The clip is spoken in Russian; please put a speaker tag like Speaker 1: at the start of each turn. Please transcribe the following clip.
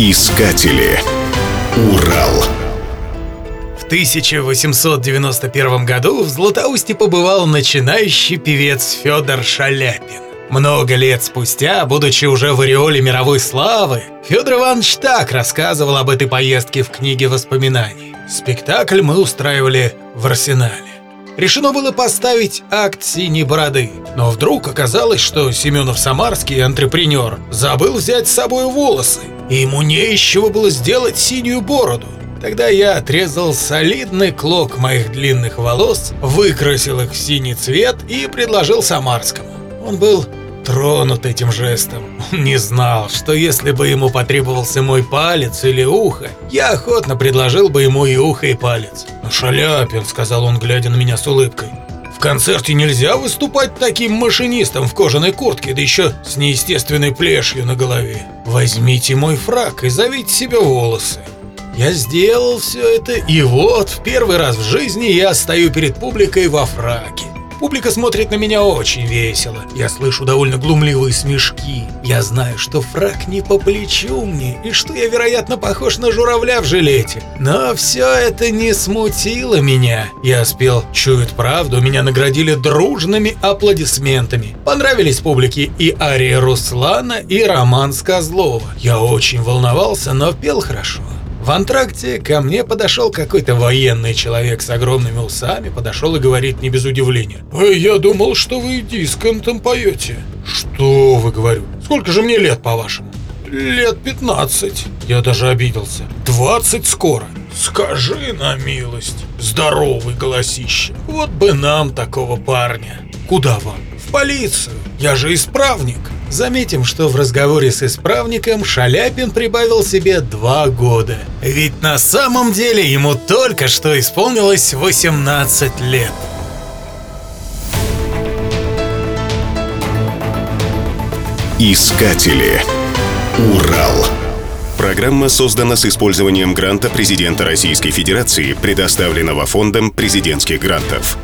Speaker 1: Искатели. Урал.
Speaker 2: В 1891 году в Златоусте побывал начинающий певец Федор Шаляпин. Много лет спустя, будучи уже в ореоле мировой славы, Федор Иванович так рассказывал об этой поездке в книге воспоминаний. Спектакль мы устраивали в Арсенале. Решено было поставить акт «Синей бороды», но вдруг оказалось, что Семенов Самарский, антрепренер, забыл взять с собой волосы, и ему не было сделать синюю бороду. Тогда я отрезал солидный клок моих длинных волос, выкрасил их в синий цвет и предложил Самарскому. Он был тронут этим жестом. Он не знал, что если бы ему потребовался мой палец или ухо, я охотно предложил бы ему и ухо, и палец. «Ну, «Шаляпин», — сказал он, глядя на меня с улыбкой, в концерте нельзя выступать таким машинистом в кожаной куртке, да еще с неестественной плешью на голове. Возьмите мой фраг и зовите себе волосы. Я сделал все это, и вот в первый раз в жизни я стою перед публикой во фраке. Публика смотрит на меня очень весело. Я слышу довольно глумливые смешки. Я знаю, что фрак не по плечу мне, и что я, вероятно, похож на журавля в жилете. Но все это не смутило меня. Я спел «Чует правду», меня наградили дружными аплодисментами. Понравились публике и ария Руслана, и роман с Козлова. Я очень волновался, но пел хорошо. В антракте ко мне подошел какой-то военный человек с огромными усами, подошел и говорит не без удивления. «Эй, я думал, что вы дисконтом поете». «Что вы, говорю, сколько же мне лет, по-вашему?» «Лет 15. Я даже обиделся. 20 скоро. Скажи на милость. Здоровый голосище. Вот бы нам такого парня. Куда вам? В полицию. Я же исправник. Заметим, что в разговоре с исправником Шаляпин прибавил себе два года. Ведь на самом деле ему только что исполнилось 18 лет.
Speaker 1: Искатели. Урал. Программа создана с использованием гранта президента Российской Федерации, предоставленного Фондом президентских грантов.